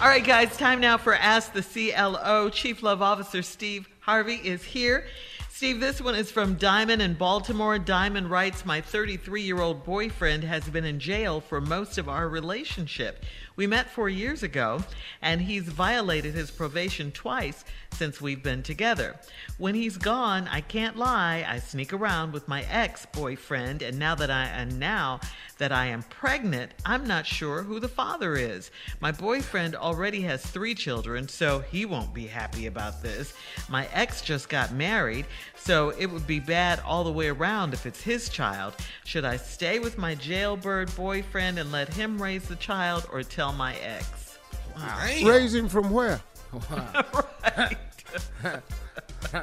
All right, guys, time now for Ask the CLO. Chief Love Officer Steve Harvey is here. Steve, this one is from Diamond in Baltimore. Diamond writes My 33 year old boyfriend has been in jail for most of our relationship. We met four years ago, and he's violated his probation twice since we've been together. When he's gone, I can't lie, I sneak around with my ex boyfriend, and now that I and now that I am pregnant, I'm not sure who the father is. My boyfriend already has three children, so he won't be happy about this. My ex just got married, so it would be bad all the way around if it's his child. Should I stay with my jailbird boyfriend and let him raise the child or tell my ex? Raise him from where? right.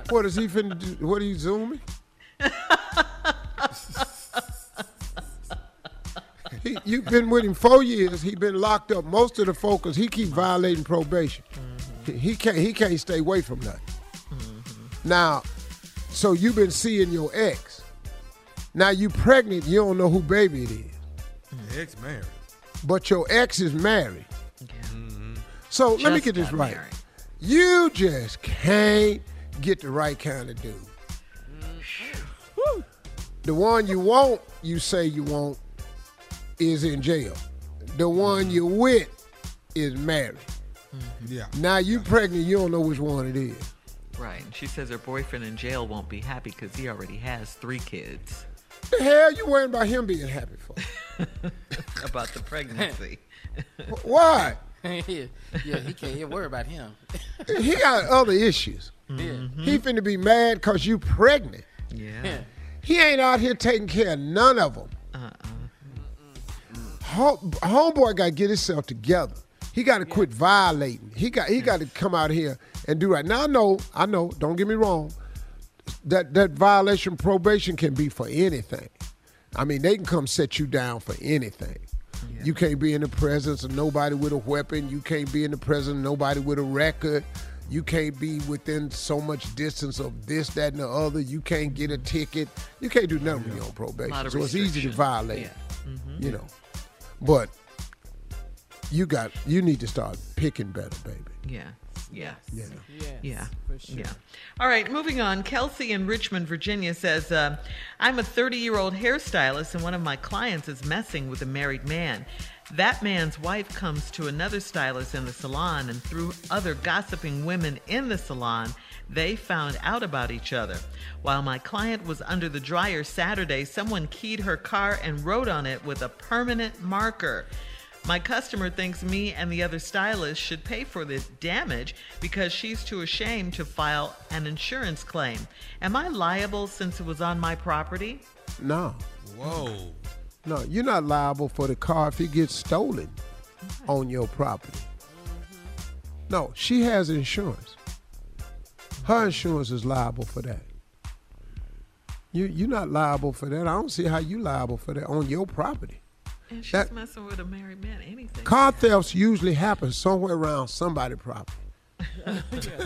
What is he finna do? What are you zooming? he, you've been with him four years. He's been locked up most of the focus. He keep violating probation. He, he can't. He can't stay away from nothing. Mm-hmm. Now, so you've been seeing your ex. Now you pregnant. You don't know who baby it is. Ex married. But your ex is married. Mm-hmm. So let me get this right. married. You just can't get the right kind of dude. Mm-hmm. The one you want, you say you want, is in jail. The one mm-hmm. you're with is married. Yeah. Now you pregnant, you don't know which one it is. Right. And she says her boyfriend in jail won't be happy because he already has three kids. The hell you worrying about him being happy for? About the pregnancy. Why? yeah, yeah, he can't even worry about him. He got other issues. Yeah. Mm-hmm. He finna be mad cause you pregnant. yeah. He ain't out here taking care of none of them. Uh-uh. Home, homeboy got to get himself together. He got to quit violating. He got he got to come out here and do right. Now I know, I know. Don't get me wrong. That that violation probation can be for anything. I mean, they can come set you down for anything. You can't be in the presence of nobody with a weapon. You can't be in the presence of nobody with a record. You can't be within so much distance of this, that, and the other. You can't get a ticket. You can't do nothing when you're on probation. So it's easy to violate. Yeah. You know. But you got you need to start picking better, baby. Yeah. Yeah. Yeah. Yes, Yeah. for sure. Yeah. All right, moving on. Kelsey in Richmond, Virginia says, uh, I'm a 30 year old hairstylist, and one of my clients is messing with a married man. That man's wife comes to another stylist in the salon, and through other gossiping women in the salon, they found out about each other. While my client was under the dryer Saturday, someone keyed her car and wrote on it with a permanent marker. My customer thinks me and the other stylist should pay for the damage because she's too ashamed to file an insurance claim. Am I liable since it was on my property? No, Whoa. no, you're not liable for the car if it gets stolen on your property. No, she has insurance. Her insurance is liable for that. You you're not liable for that. I don't see how you liable for that on your property. And she's That- messing with a married man. Anything. Car thefts usually happen somewhere around somebody's property Yeah,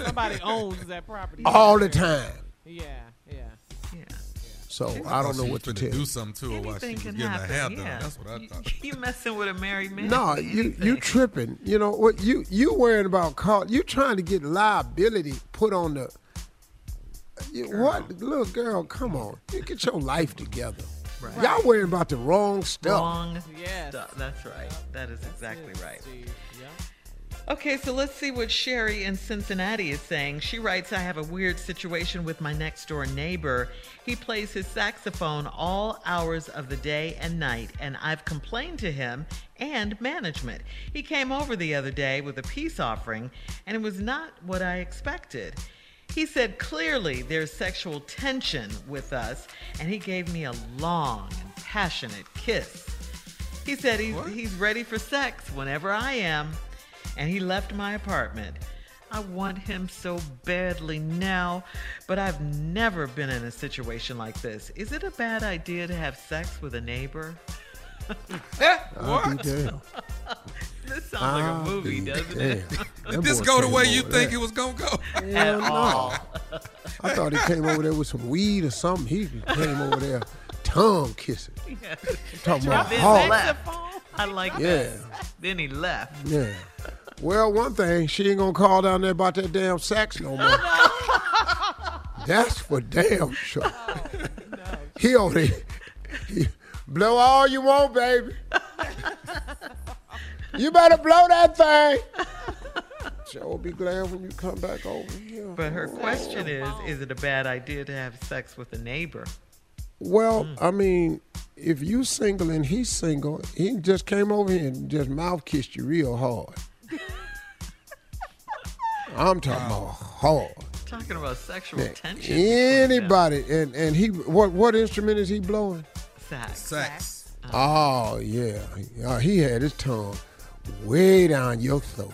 somebody owns that property. all the time. Yeah, yeah. yeah. So I don't know she what to was tell finna do something to her while she Anything was can getting her hair happen. done. Yeah. That's what I thought. You messing with a married man? No, you you tripping. You know what you you worrying about car you trying to get liability put on the you, what little girl, come on. You get your life together. Right. Y'all worrying about the wrong stuff. Wrong. Yes. stuff. That's right. That is exactly Yes, right. Steve. Yeah. Okay, so let's see what Sherry in Cincinnati is saying. She writes, I have a weird situation with my next door neighbor. He plays his saxophone all hours of the day and night, and I've complained to him and management. He came over the other day with a peace offering, and it was not what I expected. He said clearly there's sexual tension with us, and he gave me a long and passionate kiss. He said he's, he's ready for sex whenever I am, and he left my apartment. I want him so badly now, but I've never been in a situation like this. Is it a bad idea to have sex with a neighbor? I'll be damned. This sounds like I'll a ah, movie, be doesn't it? Did this go the way over you there. think it was gonna go? At Hell no. all. I thought he came over there with some weed or something. He came over there tongue kissing. Yeah, Talking about Then hard. I like Yeah. that. Then he left. Yeah. Well, one thing, she ain't gonna call down there about that damn sax no more. That's for damn sure. He only he- blow all you want, baby. You better blow that thing. Joe be glad when you come back over here. But her question is Is it a bad idea to have sex with a neighbor? Well, I mean, if you single and he's single, he just came over here and just mouth kissed you real hard. I'm talking about hard. Talking about sexual Yeah, tension. Anybody and and he what what instrument is he blowing? Sex. Sex. Oh yeah, Uh, he had his tongue way down your throat.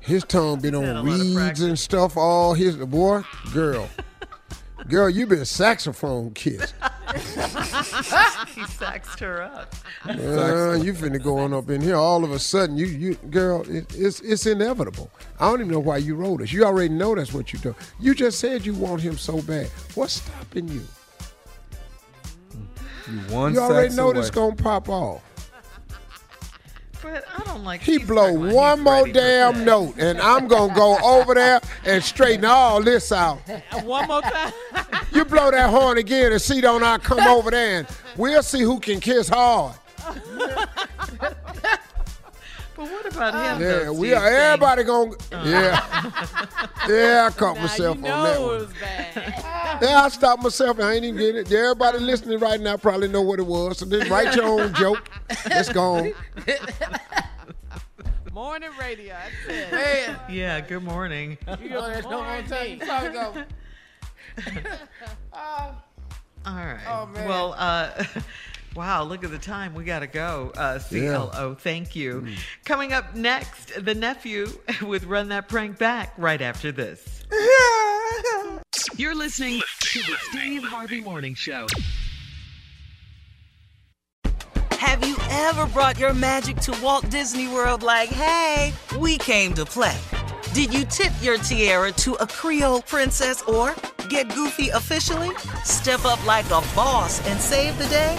His tongue been on lot of reeds and stuff. All his boy, girl, girl, you been saxophone kissed. He saxed her up. Uh, you finna go on up in here. All of a sudden, you you girl, it, it's it's inevitable. I don't even know why you wrote us. You already know that's what you do. You just said you want him so bad. What's stopping you? You one You already know away. this gonna pop off. But I don't like He blow one more damn note, and I'm gonna go over there and straighten all this out. One more time. You blow that horn again, and see don't I come over there, and we'll see who can kiss hard. But what about him? Yeah, though, we are. saying- Everybody gonna. Uh. Yeah, yeah. I caught Now myself you on know that it was bad. Yeah, I stopped myself. I ain't even getting it. Everybody uh. listening right now probably know what it was. So just write your own joke. It's gone. on. Morning radio. I said. Man, Yeah, good morning. you got no more time. Probably go. Uh, All right. Oh, man. Well, uh, wow, look at the time. We got to go. Uh, CLO, thank you. Mm. Coming up next, the nephew with Run That Prank Back right after this. You're listening to the Steve Harvey Morning Show. Have you ever brought your magic to Walt Disney World like, hey, we came to play? Did you tip your tiara to a Creole princess or get goofy officially? Step up like a boss and save the day?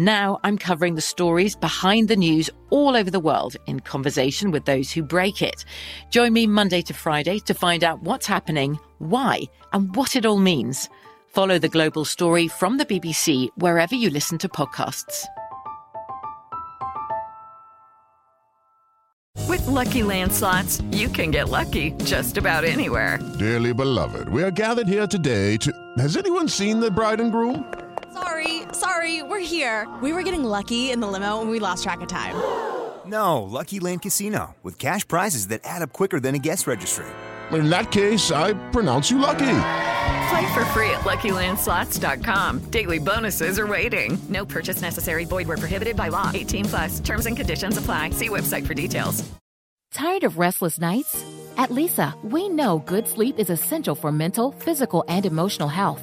Now I'm covering the stories behind the news all over the world in conversation with those who break it. Join me Monday to Friday to find out what's happening, why, and what it all means. Follow The Global Story from the BBC wherever you listen to podcasts. With LuckyLand slots, you can get lucky just about anywhere. Dearly beloved, we are gathered here today to. Has anyone seen the bride and groom? Sorry, sorry, we're here. We were getting lucky in the limo and we lost track of time. No, LuckyLand Casino, with cash prizes that add up quicker than a guest registry. In that case, I pronounce you lucky. Play for free at LuckyLandSlots.com. Daily bonuses are waiting. No purchase necessary. Void where prohibited by law. 18 plus. Terms and conditions apply. See website for details. Tired of restless nights? At Leesa, we know good sleep is essential for mental, physical, and emotional health.